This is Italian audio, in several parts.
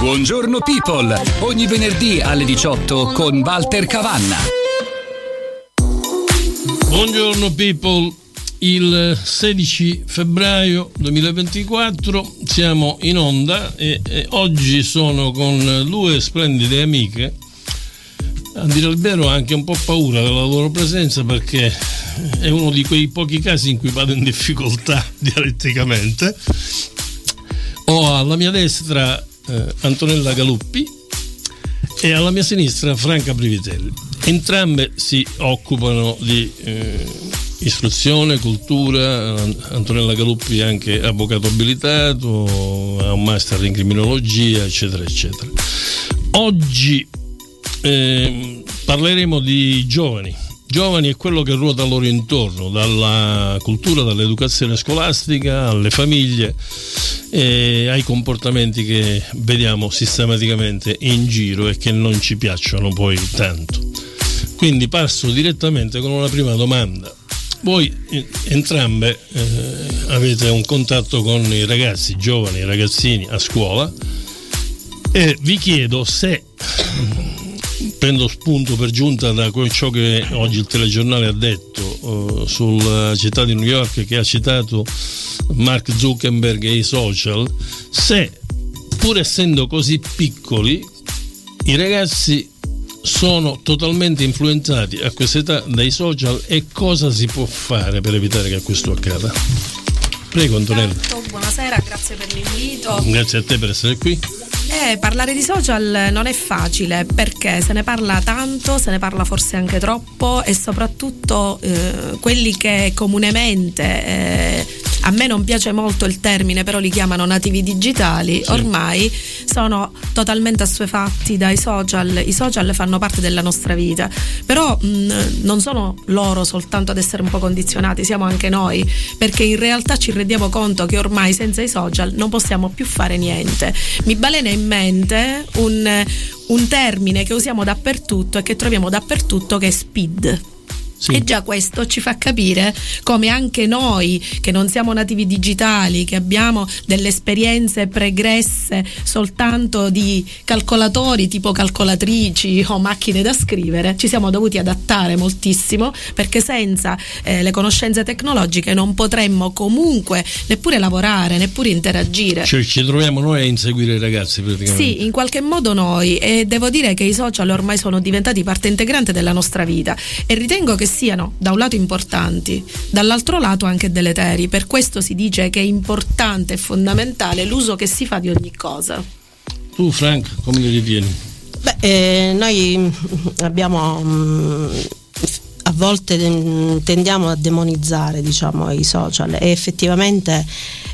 Buongiorno people, ogni venerdì alle 18 con Walter Cavanna. Buongiorno people, il 16 febbraio 2024 siamo in onda e, e oggi sono con due splendide amiche. A dire il vero ho anche un po' paura della loro presenza perché è uno di quei pochi casi in cui vado in difficoltà dialetticamente. Ho alla mia destra eh, Antonella Galuppi e alla mia sinistra Franca Privitelli. Entrambe si occupano di eh, istruzione, cultura, Antonella Galuppi è anche avvocato abilitato, ha un master in criminologia, eccetera, eccetera. Oggi eh, parleremo di giovani. Giovani è quello che ruota loro intorno, dalla cultura, dall'educazione scolastica, alle famiglie e ai comportamenti che vediamo sistematicamente in giro e che non ci piacciono poi tanto. Quindi passo direttamente con una prima domanda. Voi eh, entrambe eh, avete un contatto con i ragazzi, giovani, ragazzini a scuola e vi chiedo se prendo spunto per giunta da ciò che oggi il telegiornale ha detto uh, sulla città di New York che ha citato Mark Zuckerberg e i social, se pur essendo così piccoli i ragazzi sono totalmente influenzati a questa età dai social e cosa si può fare per evitare che questo accada? Prego Antonella. Buonasera, grazie per l'invito. Grazie a te per essere qui. Eh, parlare di social non è facile perché se ne parla tanto, se ne parla forse anche troppo e soprattutto eh, quelli che comunemente eh, a me non piace molto il termine, però li chiamano nativi digitali, sì. ormai sono totalmente assuefatti dai social, i social fanno parte della nostra vita, però mh, non sono loro soltanto ad essere un po' condizionati, siamo anche noi, perché in realtà ci rendiamo conto che ormai senza i social non possiamo più fare niente. Mi balena in mente un, un termine che usiamo dappertutto e che troviamo dappertutto che è speed sì. E già questo ci fa capire come anche noi, che non siamo nativi digitali, che abbiamo delle esperienze pregresse soltanto di calcolatori tipo calcolatrici o macchine da scrivere, ci siamo dovuti adattare moltissimo perché senza eh, le conoscenze tecnologiche non potremmo comunque neppure lavorare, neppure interagire. Cioè ci troviamo noi a inseguire i ragazzi praticamente. Sì, in qualche modo noi e devo dire che i social ormai sono diventati parte integrante della nostra vita e ritengo che siano da un lato importanti, dall'altro lato anche deleteri. Per questo si dice che è importante e fondamentale l'uso che si fa di ogni cosa. Tu Frank, come li ritieni? Beh, eh, noi abbiamo mh, mm, a volte mm, tendiamo a demonizzare diciamo, i social e effettivamente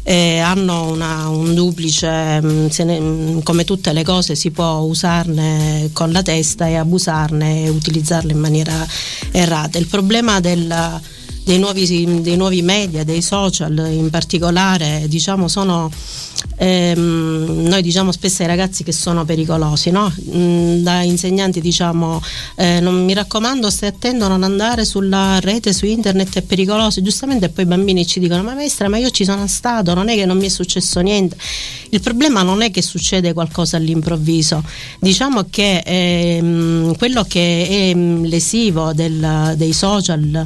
eh, hanno una, un duplice, mm, ne, come tutte le cose si può usarne con la testa e abusarne e utilizzarle in maniera errata. Il problema del, dei, nuovi, dei nuovi media, dei social in particolare, diciamo, sono ehm, noi diciamo spesso ai ragazzi che sono pericolosi, no? mm, da insegnanti diciamo eh, non, mi raccomando stai attento a non andare sulla rete, su internet è pericoloso, giustamente poi i bambini ci dicono ma maestra ma io ci sono stato, non è che non mi è successo niente, il problema non è che succede qualcosa all'improvviso, diciamo che ehm, quello che è mm, lesivo del, dei social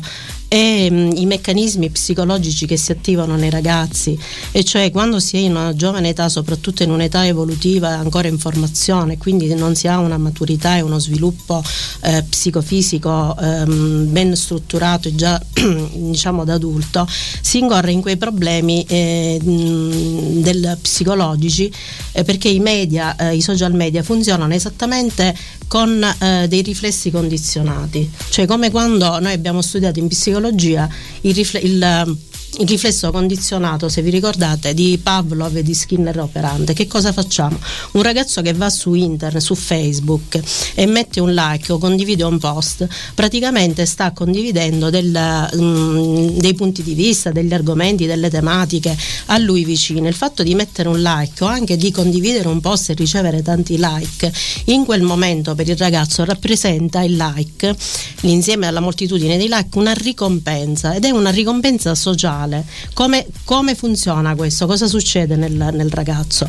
e mh, i meccanismi psicologici che si attivano nei ragazzi e cioè quando si è in una giovane età soprattutto in un'età evolutiva ancora in formazione quindi non si ha una maturità e uno sviluppo eh, psicofisico ehm, ben strutturato già diciamo da adulto si incorre in quei problemi eh, del psicologici eh, perché i media eh, i social media funzionano esattamente con eh, dei riflessi condizionati. Cioè come quando noi abbiamo studiato in psicologia psicologia il, rifle- il il riflesso condizionato, se vi ricordate, di Pavlov e di Skinner operante. Che cosa facciamo? Un ragazzo che va su internet, su Facebook e mette un like o condivide un post, praticamente sta condividendo del, um, dei punti di vista, degli argomenti, delle tematiche a lui vicine. Il fatto di mettere un like o anche di condividere un post e ricevere tanti like, in quel momento per il ragazzo rappresenta il like, l'insieme alla moltitudine dei like, una ricompensa ed è una ricompensa sociale sociale. Come, come funziona questo? Cosa succede nel, nel ragazzo?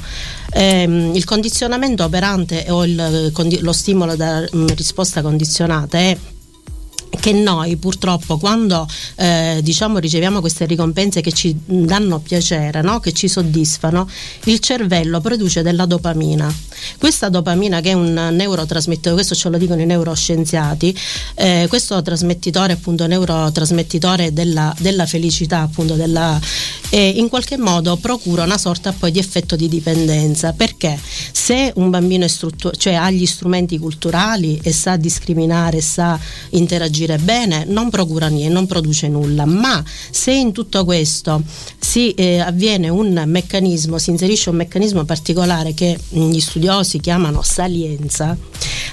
Eh, il condizionamento operante o il, lo stimolo da mm, risposta condizionata è che noi purtroppo quando eh, diciamo riceviamo queste ricompense che ci danno piacere, no? che ci soddisfano, il cervello produce della dopamina. Questa dopamina che è un neurotrasmettitore, questo ce lo dicono i neuroscienziati, eh, questo trasmettitore appunto neurotrasmettitore della, della felicità appunto della, eh, in qualche modo procura una sorta poi di effetto di dipendenza perché se un bambino struttur- cioè ha gli strumenti culturali e sa discriminare, sa interagire agire bene non procura niente, non produce nulla, ma se in tutto questo si eh, avviene un meccanismo, si inserisce un meccanismo particolare che gli studiosi chiamano salienza,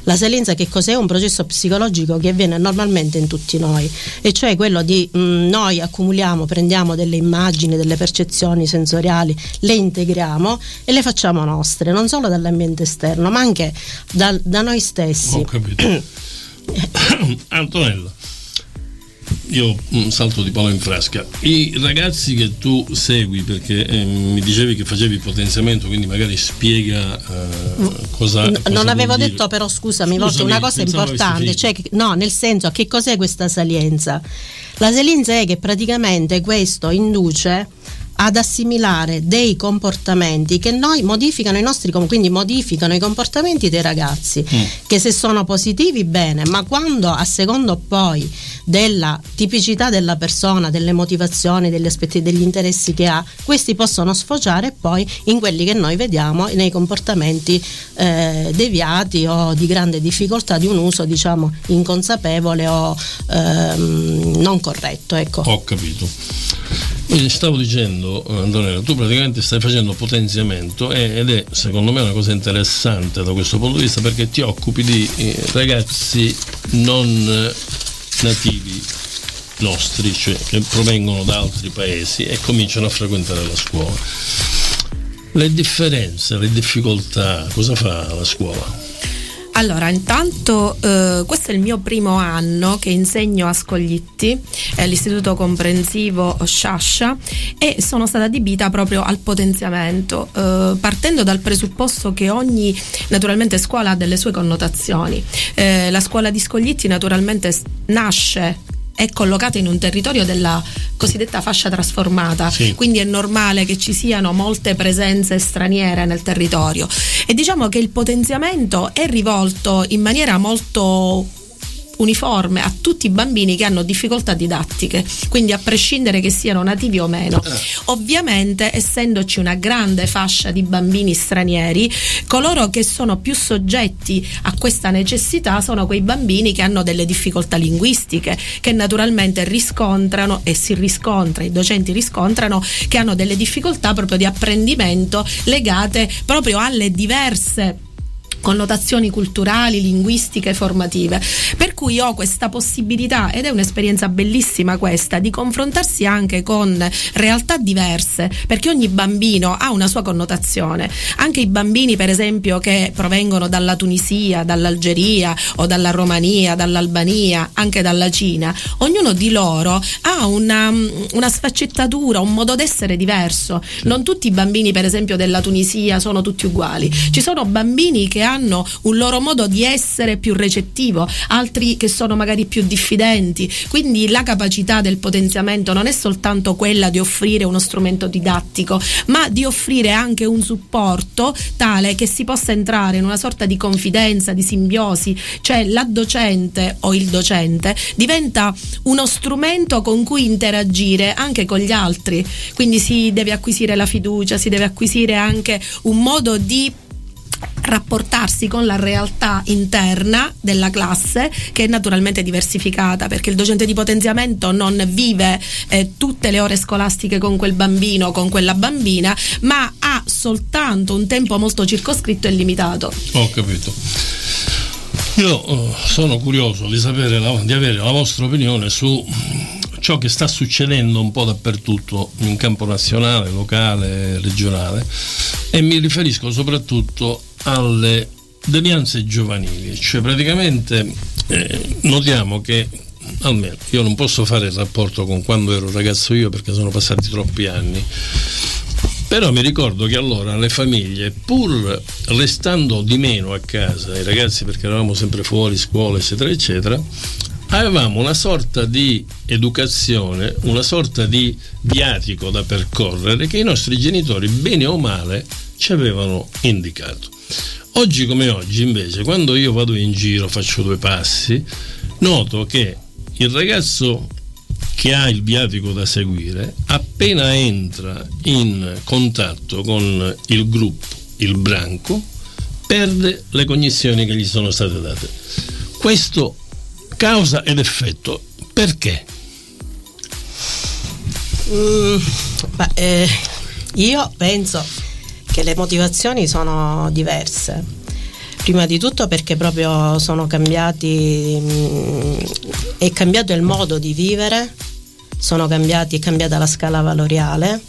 la salienza che cos'è? Un processo psicologico che avviene normalmente in tutti noi, e cioè quello di mh, mm, noi accumuliamo, prendiamo delle immagini, delle percezioni sensoriali, le integriamo e le facciamo nostre, non solo dall'ambiente esterno, ma anche da, da noi stessi. Antonella, io mm, salto di palo in frasca. I ragazzi che tu segui, perché eh, mi dicevi che facevi potenziamento, quindi magari spiega eh, cosa, cosa. Non avevo detto, però, scusami, scusami una cosa importante, cioè, no, nel senso, che cos'è questa salienza? La salienza è che praticamente questo induce ad assimilare dei comportamenti che noi modificano i nostri quindi modificano i comportamenti dei ragazzi mm. che se sono positivi bene ma quando a secondo poi della tipicità della persona delle motivazioni degli aspetti degli interessi che ha questi possono sfociare poi in quelli che noi vediamo nei comportamenti eh, deviati o di grande difficoltà di un uso diciamo inconsapevole o ehm, non corretto ecco. ho capito quindi stavo dicendo, Antonella, tu praticamente stai facendo potenziamento ed è secondo me una cosa interessante da questo punto di vista perché ti occupi di eh, ragazzi non nativi nostri, cioè che provengono da altri paesi e cominciano a frequentare la scuola. Le differenze, le difficoltà, cosa fa la scuola? Allora, intanto eh, questo è il mio primo anno che insegno a Scoglitti, eh, l'istituto comprensivo Sciascia, e sono stata adibita proprio al potenziamento, eh, partendo dal presupposto che ogni naturalmente scuola ha delle sue connotazioni. Eh, la scuola di Scoglitti naturalmente nasce è collocata in un territorio della cosiddetta fascia trasformata, sì. quindi è normale che ci siano molte presenze straniere nel territorio e diciamo che il potenziamento è rivolto in maniera molto uniforme a tutti i bambini che hanno difficoltà didattiche, quindi a prescindere che siano nativi o meno. Eh. Ovviamente, essendoci una grande fascia di bambini stranieri, coloro che sono più soggetti a questa necessità sono quei bambini che hanno delle difficoltà linguistiche, che naturalmente riscontrano e si riscontra, i docenti riscontrano che hanno delle difficoltà proprio di apprendimento legate proprio alle diverse connotazioni culturali, linguistiche, formative. Per cui ho questa possibilità, ed è un'esperienza bellissima questa, di confrontarsi anche con realtà diverse, perché ogni bambino ha una sua connotazione. Anche i bambini, per esempio, che provengono dalla Tunisia, dall'Algeria o dalla Romania, dall'Albania, anche dalla Cina, ognuno di loro ha una, una sfaccettatura, un modo d'essere diverso. Non tutti i bambini, per esempio, della Tunisia sono tutti uguali. Ci sono bambini che hanno un loro modo di essere più recettivo, altri che sono magari più diffidenti. Quindi la capacità del potenziamento non è soltanto quella di offrire uno strumento didattico, ma di offrire anche un supporto tale che si possa entrare in una sorta di confidenza, di simbiosi, cioè la docente o il docente diventa uno strumento con cui interagire anche con gli altri. Quindi si deve acquisire la fiducia, si deve acquisire anche un modo di rapportarsi con la realtà interna della classe che è naturalmente diversificata perché il docente di potenziamento non vive eh, tutte le ore scolastiche con quel bambino o con quella bambina ma ha soltanto un tempo molto circoscritto e limitato. Ho capito. Io uh, sono curioso di sapere la, di avere la vostra opinione su ciò che sta succedendo un po' dappertutto in campo nazionale, locale, regionale e mi riferisco soprattutto alle devianze giovanili, cioè praticamente eh, notiamo che almeno io non posso fare il rapporto con quando ero ragazzo io perché sono passati troppi anni. Però mi ricordo che allora le famiglie, pur restando di meno a casa, i ragazzi perché eravamo sempre fuori, scuola, eccetera, eccetera, avevamo una sorta di educazione, una sorta di viatico da percorrere che i nostri genitori, bene o male, ci avevano indicato. Oggi come oggi, invece, quando io vado in giro, faccio due passi, noto che il ragazzo che ha il viatico da seguire, appena entra in contatto con il gruppo, il branco, perde le cognizioni che gli sono state date. Questo causa ed effetto. Perché? Mm, beh, eh, io penso che le motivazioni sono diverse. Prima di tutto perché proprio sono cambiati, mm, è cambiato il modo di vivere, sono cambiati, è cambiata la scala valoriale.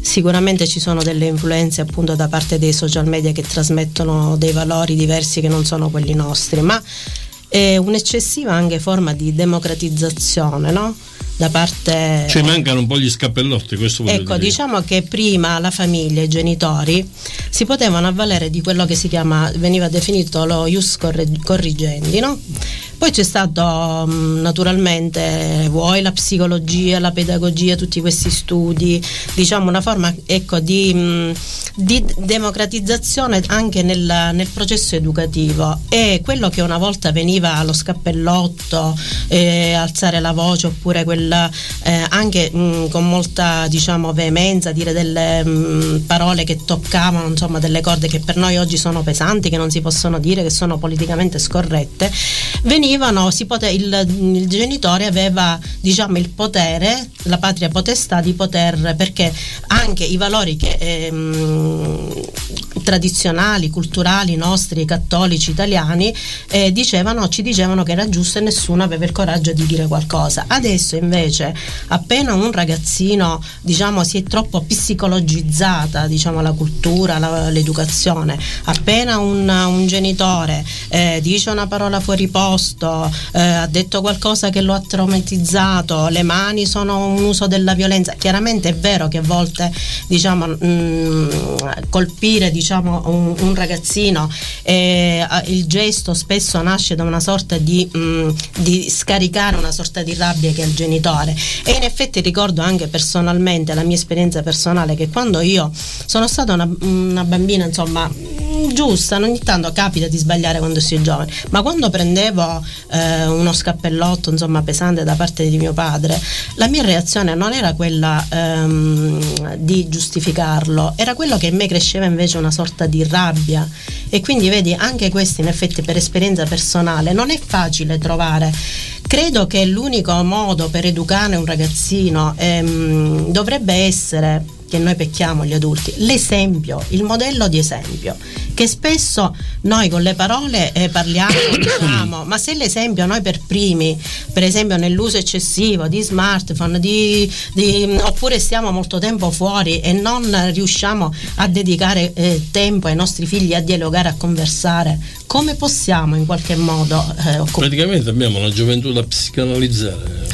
Sicuramente ci sono delle influenze appunto da parte dei social media che trasmettono dei valori diversi che non sono quelli nostri, ma è un'eccessiva anche forma di democratizzazione, no? da parte... Cioè mancano un po' gli scappellotti, questo voglio Ecco, dire. diciamo che prima la famiglia, i genitori si potevano avvalere di quello che si chiama, veniva definito lo ius corrigendi, no? Poi c'è stato mm, naturalmente, vuoi la psicologia, la pedagogia, tutti questi studi, diciamo una forma ecco, di, mm, di, democratizzazione anche nel, nel, processo educativo. E quello che una volta veniva allo scappellotto, eh, alzare la voce oppure quella, eh, anche mh, mm, con molta diciamo, veemenza dire delle mh, parole che toccavano insomma, delle corde che per noi oggi sono pesanti, che non si possono dire, che sono politicamente scorrette, veniva venivano, pote, il, il, genitore aveva diciamo, il potere, la patria potestà di poter, perché anche i valori che, ehm, tradizionali, culturali nostri, cattolici, italiani, eh, dicevano, ci dicevano che era giusto e nessuno aveva il coraggio di dire qualcosa. Adesso invece, appena un ragazzino diciamo, si è troppo psicologizzata diciamo, la cultura, la, l'educazione, appena un, un genitore eh, dice una parola fuori posto, eh, ha detto qualcosa che lo ha traumatizzato, le mani sono un uso della violenza. Chiaramente è vero che a volte diciamo, mh, mm, colpire diciamo, un, un, ragazzino, eh, il gesto spesso nasce da una sorta di, mh, mm, di scaricare una sorta di rabbia che ha il genitore. E in effetti ricordo anche personalmente la mia esperienza personale che quando io sono stata una, una bambina insomma giusta, ogni tanto capita di sbagliare quando si è giovane, ma quando prendevo eh, uno scappellotto insomma pesante da parte di mio padre, la mia reazione non era quella ehm, di giustificarlo, era quello che in me cresceva invece una sorta di rabbia. E quindi vedi anche questo in effetti per esperienza personale non è facile trovare. Credo che l'unico modo per educare un ragazzino ehm, dovrebbe essere che noi pecchiamo gli adulti, l'esempio, il modello di esempio, che spesso noi con le parole eh, parliamo, diciamo, ma se l'esempio noi per primi, per esempio nell'uso eccessivo di smartphone, di, di, oppure stiamo molto tempo fuori e non riusciamo a dedicare eh, tempo ai nostri figli a dialogare, a conversare, come possiamo in qualche modo... Eh, Praticamente abbiamo una gioventù da psicanalizzare.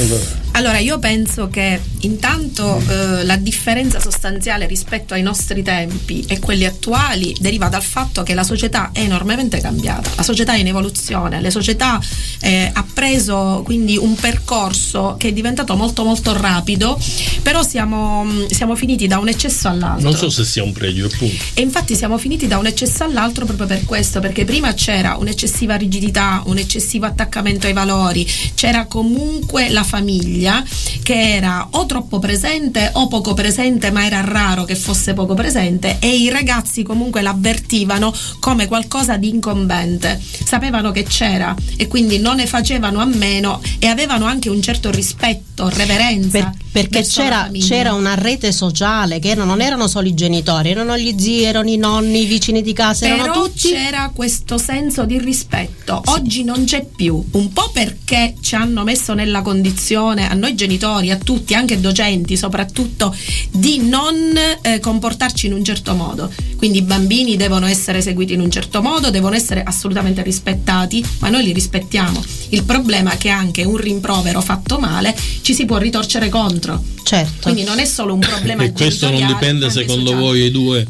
Allora. Allora, io penso che intanto eh, la differenza sostanziale rispetto ai nostri tempi e quelli attuali deriva dal fatto che la società è enormemente cambiata, la società è in evoluzione, la società eh, ha preso quindi un percorso che è diventato molto molto rapido, però siamo, siamo, finiti da un eccesso all'altro. Non so se sia un pregio, appunto. E infatti siamo finiti da un eccesso all'altro proprio per questo, perché prima c'era un'eccessiva rigidità, un eccessivo attaccamento ai valori, c'era comunque la famiglia famiglia che era o troppo presente o poco presente, ma era raro che fosse poco presente e i ragazzi comunque l'avvertivano come qualcosa di incombente. Sapevano che c'era e quindi non ne facevano a meno e avevano anche un certo rispetto, reverenza. Per perché c'era, c'era, una rete sociale che erano, non erano solo i genitori, erano gli zii, erano i nonni, i vicini di casa, Però erano tutti. C'era questo senso di rispetto, sì. oggi non c'è più, un po' perché ci hanno messo nella condizione, a noi genitori, a tutti, anche docenti soprattutto, di non eh, comportarci in un certo modo. Quindi i bambini devono essere seguiti in un certo modo, devono essere assolutamente rispettati, ma noi li rispettiamo. Il problema è che anche un rimprovero fatto male ci si può ritorcere contro. Certo. Quindi non è solo un problema E questo non dipende secondo sociale. voi i due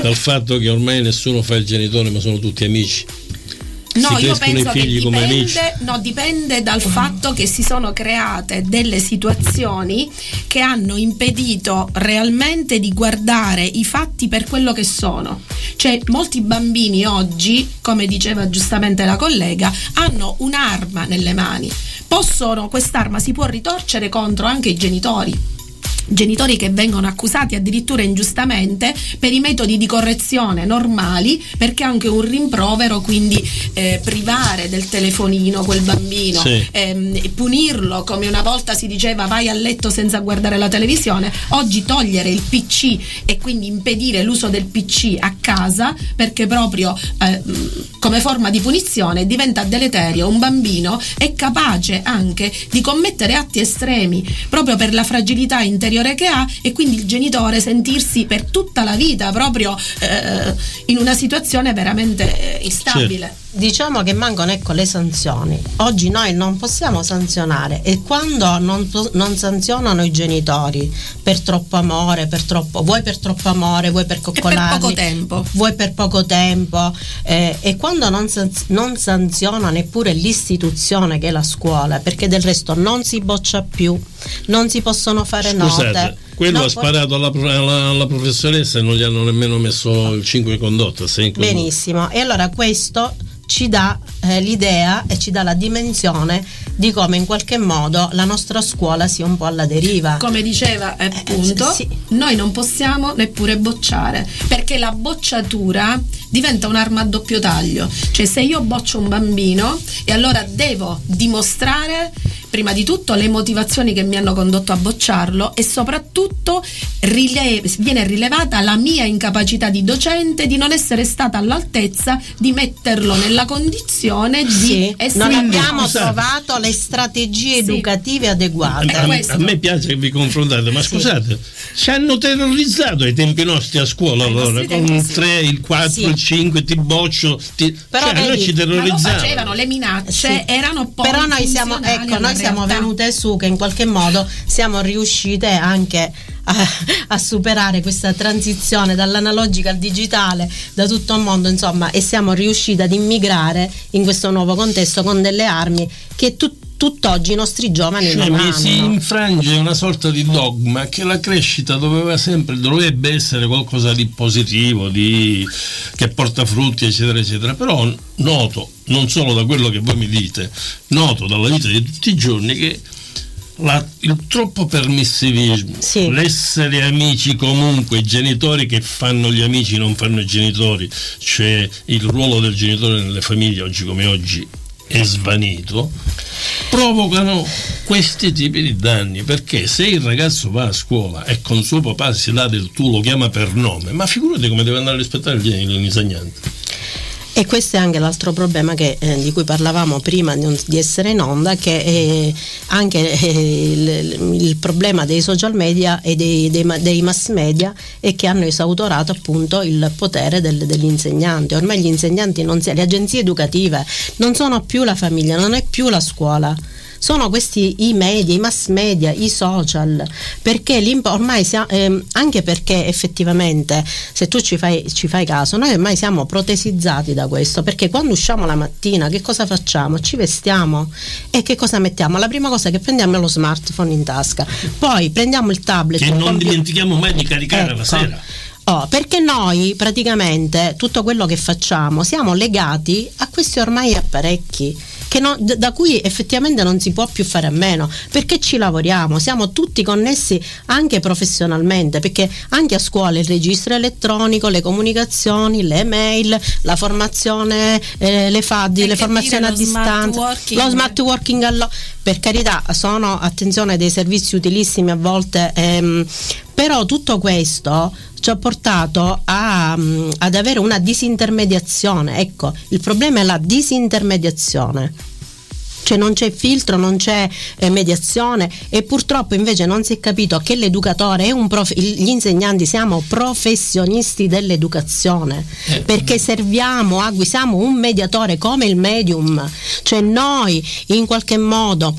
dal fatto che ormai nessuno fa il genitore ma sono tutti amici. No, io penso che dipende, no, dipende, dal fatto che si sono create delle situazioni che hanno impedito realmente di guardare i fatti per quello che sono. Cioè, molti bambini oggi, come diceva giustamente la collega, hanno un'arma nelle mani. Possono, quest'arma si può ritorcere contro anche i genitori genitori che vengono accusati addirittura ingiustamente per i metodi di correzione normali perché anche un rimprovero quindi eh, privare del telefonino quel bambino sì. ehm, punirlo come una volta si diceva vai a letto senza guardare la televisione oggi togliere il pc e quindi impedire l'uso del pc a casa perché proprio eh, come forma di punizione diventa deleterio un bambino è capace anche di commettere atti estremi proprio per la fragilità interiore interiore che ha e quindi il genitore sentirsi per tutta la vita proprio eh, in una situazione veramente eh, instabile. Certo. Diciamo che mancano ecco, le sanzioni. Oggi noi non possiamo sanzionare e quando non, non, sanzionano i genitori per troppo amore, per troppo, vuoi per troppo amore, vuoi per coccolarli, per poco tempo. vuoi per poco tempo eh, e quando non, non sanziona neppure l'istituzione che è la scuola, perché del resto non si boccia più, non si possono fare Scusate, note. Quello no, ha sparato alla, alla, alla, professoressa e non gli hanno nemmeno messo il 5 condotta. Benissimo, e allora questo ci dà eh, l'idea e ci dà la dimensione di come in qualche modo la nostra scuola sia un po' alla deriva. Come diceva eh, appunto, eh, sì. noi non possiamo neppure bocciare, perché la bocciatura diventa un'arma a doppio taglio. Cioè se io boccio un bambino e allora devo dimostrare prima di tutto le motivazioni che mi hanno condotto a bocciarlo e soprattutto rile- viene rilevata la mia incapacità di docente di non essere stata all'altezza di metterlo nella condizione di sì, essere non abbiamo trovato le strategie sì. educative adeguate. A, a, a, me piace che vi confrontate ma sì. scusate ci hanno terrorizzato ai tempi nostri a scuola allora con il 3 il 4 il 5 ti boccio ti... però cioè, vedi, ci terrorizzavano. facevano le minacce erano poi però noi siamo ecco noi siamo venute su che in qualche modo siamo riuscite anche a, a, superare questa transizione dall'analogico al digitale da tutto il mondo insomma e siamo riusciti ad immigrare in questo nuovo contesto con delle armi che tutti tutt'oggi i nostri giovani cioè, non hanno. Si infrange una sorta di dogma che la crescita doveva sempre, dovrebbe essere qualcosa di positivo, di, che porta frutti, eccetera, eccetera. Però noto, non solo da quello che voi mi dite, noto dalla vita di tutti i giorni che la, il troppo permissivismo, sì. l'essere amici comunque, i genitori che fanno gli amici non fanno i genitori, cioè il ruolo del genitore nelle famiglie oggi come oggi è svanito, provocano questi tipi di danni perché se il ragazzo va a scuola e con suo papà si dà del tu, lo chiama per nome, ma figurati come deve andare a rispettare l'insegnante. E questo è anche l'altro problema che, eh, di cui parlavamo prima di, essere in onda, che è anche eh, il, il, problema dei social media e dei, dei, dei, mass media è che hanno esautorato appunto il potere del, degli insegnanti. Ormai gli insegnanti, non si, le agenzie educative non sono più la famiglia, non è più la scuola sono questi i media, i mass media, i social, perché ormai siamo, eh, anche perché effettivamente se tu ci fai, ci fai caso, noi ormai siamo protesizzati da questo, perché quando usciamo la mattina che cosa facciamo? Ci vestiamo e che cosa mettiamo? La prima cosa che prendiamo è lo smartphone in tasca, poi prendiamo il tablet. Che non computer. dimentichiamo mai di caricare ecco. la sera. Oh, perché noi praticamente tutto quello che facciamo siamo legati a questi ormai apparecchi non, da cui effettivamente non si può più fare a meno, perché ci lavoriamo, siamo tutti connessi anche professionalmente, perché anche a scuola il registro elettronico, le comunicazioni, le mail, la formazione, eh, le FADI, le formazioni a distanza, lo smart working, allo- per carità sono attenzione dei servizi utilissimi a volte, ehm, però tutto questo ci ha portato a, um, ad avere una disintermediazione. Ecco, il problema è la disintermediazione cioè non c'è filtro, non c'è eh, mediazione e purtroppo invece non si è capito che l'educatore è un prof- gli insegnanti siamo professionisti dell'educazione eh. perché serviamo, siamo un mediatore come il medium, cioè noi in qualche modo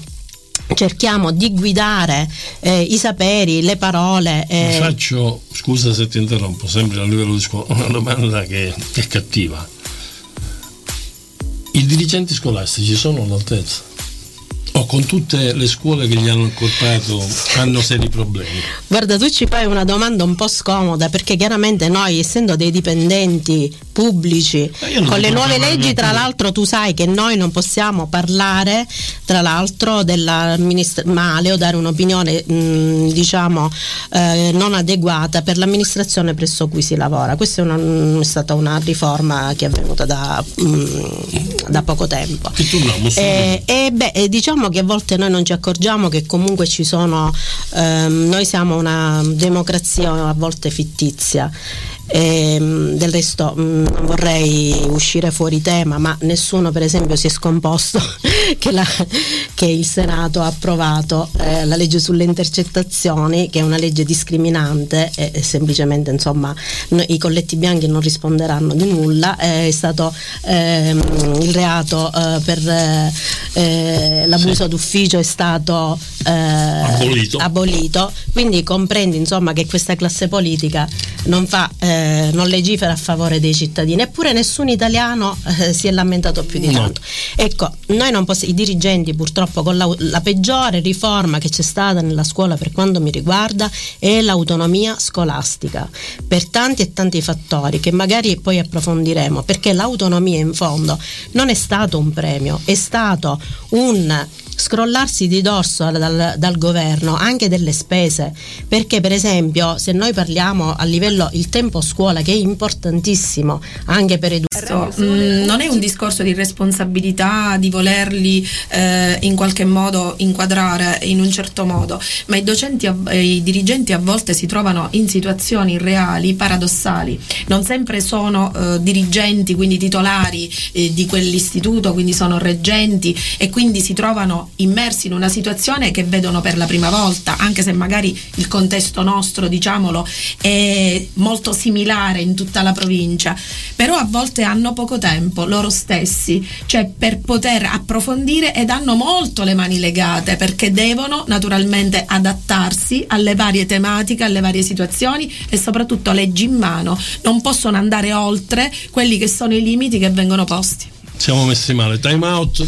cerchiamo di guidare eh, i saperi, le parole. Eh. Faccio, scusa se ti interrompo, sempre a livello di scuola, una domanda che è cattiva. I dirigenti scolastici sono all'altezza? O con tutte le scuole che gli hanno accorpato hanno seri problemi? Guarda, tu ci fai una domanda un po' scomoda perché chiaramente noi, essendo dei dipendenti pubblici, con le nuove leggi, tra l'altro, tu sai che noi non possiamo parlare, tra l'altro, male o dare un'opinione, mh, diciamo, eh, non adeguata per l'amministrazione presso cui si lavora. Questa è, una, è stata una riforma che è avvenuta da, mh, da poco tempo. E tu no, eh, e beh, diciamo diciamo che a volte noi non ci accorgiamo che comunque ci sono, ehm, noi siamo una democrazia a volte fittizia e, ehm, del resto mh, mm, non vorrei uscire fuori tema, ma nessuno per esempio si è scomposto che, la, che il Senato ha approvato eh, la legge sulle intercettazioni, che è una legge discriminante e, e semplicemente insomma no, i colletti bianchi non risponderanno di nulla, è stato ehm, il reato eh, per eh, l'abuso sì. d'ufficio è stato eh, abolito. abolito. quindi comprendi insomma che questa classe politica non fa eh, non legifera a favore dei cittadini, eppure nessun italiano eh, si è lamentato più di no. tanto. Ecco, noi non possiamo, i dirigenti purtroppo con la, la peggiore riforma che c'è stata nella scuola per quanto mi riguarda è l'autonomia scolastica, per tanti e tanti fattori che magari poi approfondiremo, perché l'autonomia in fondo non è stato un premio, è stato un scrollarsi di dorso dal, dal, governo anche delle spese. Perché per esempio se noi parliamo a livello il tempo scuola che è importantissimo anche per educare mm, non è un discorso di responsabilità di volerli eh, in qualche modo inquadrare in un certo modo ma i docenti e i dirigenti a volte si trovano in situazioni reali paradossali. Non sempre sono eh, dirigenti quindi titolari eh, di quell'istituto quindi sono reggenti e quindi si trovano immersi in una situazione che vedono per la prima volta, anche se magari il contesto nostro, diciamolo, è molto similare in tutta la provincia, però a volte hanno poco tempo loro stessi, cioè per poter approfondire ed hanno molto le mani legate perché devono naturalmente adattarsi alle varie tematiche, alle varie situazioni e soprattutto leggi in mano, non possono andare oltre quelli che sono i limiti che vengono posti. Siamo messi male. Time out.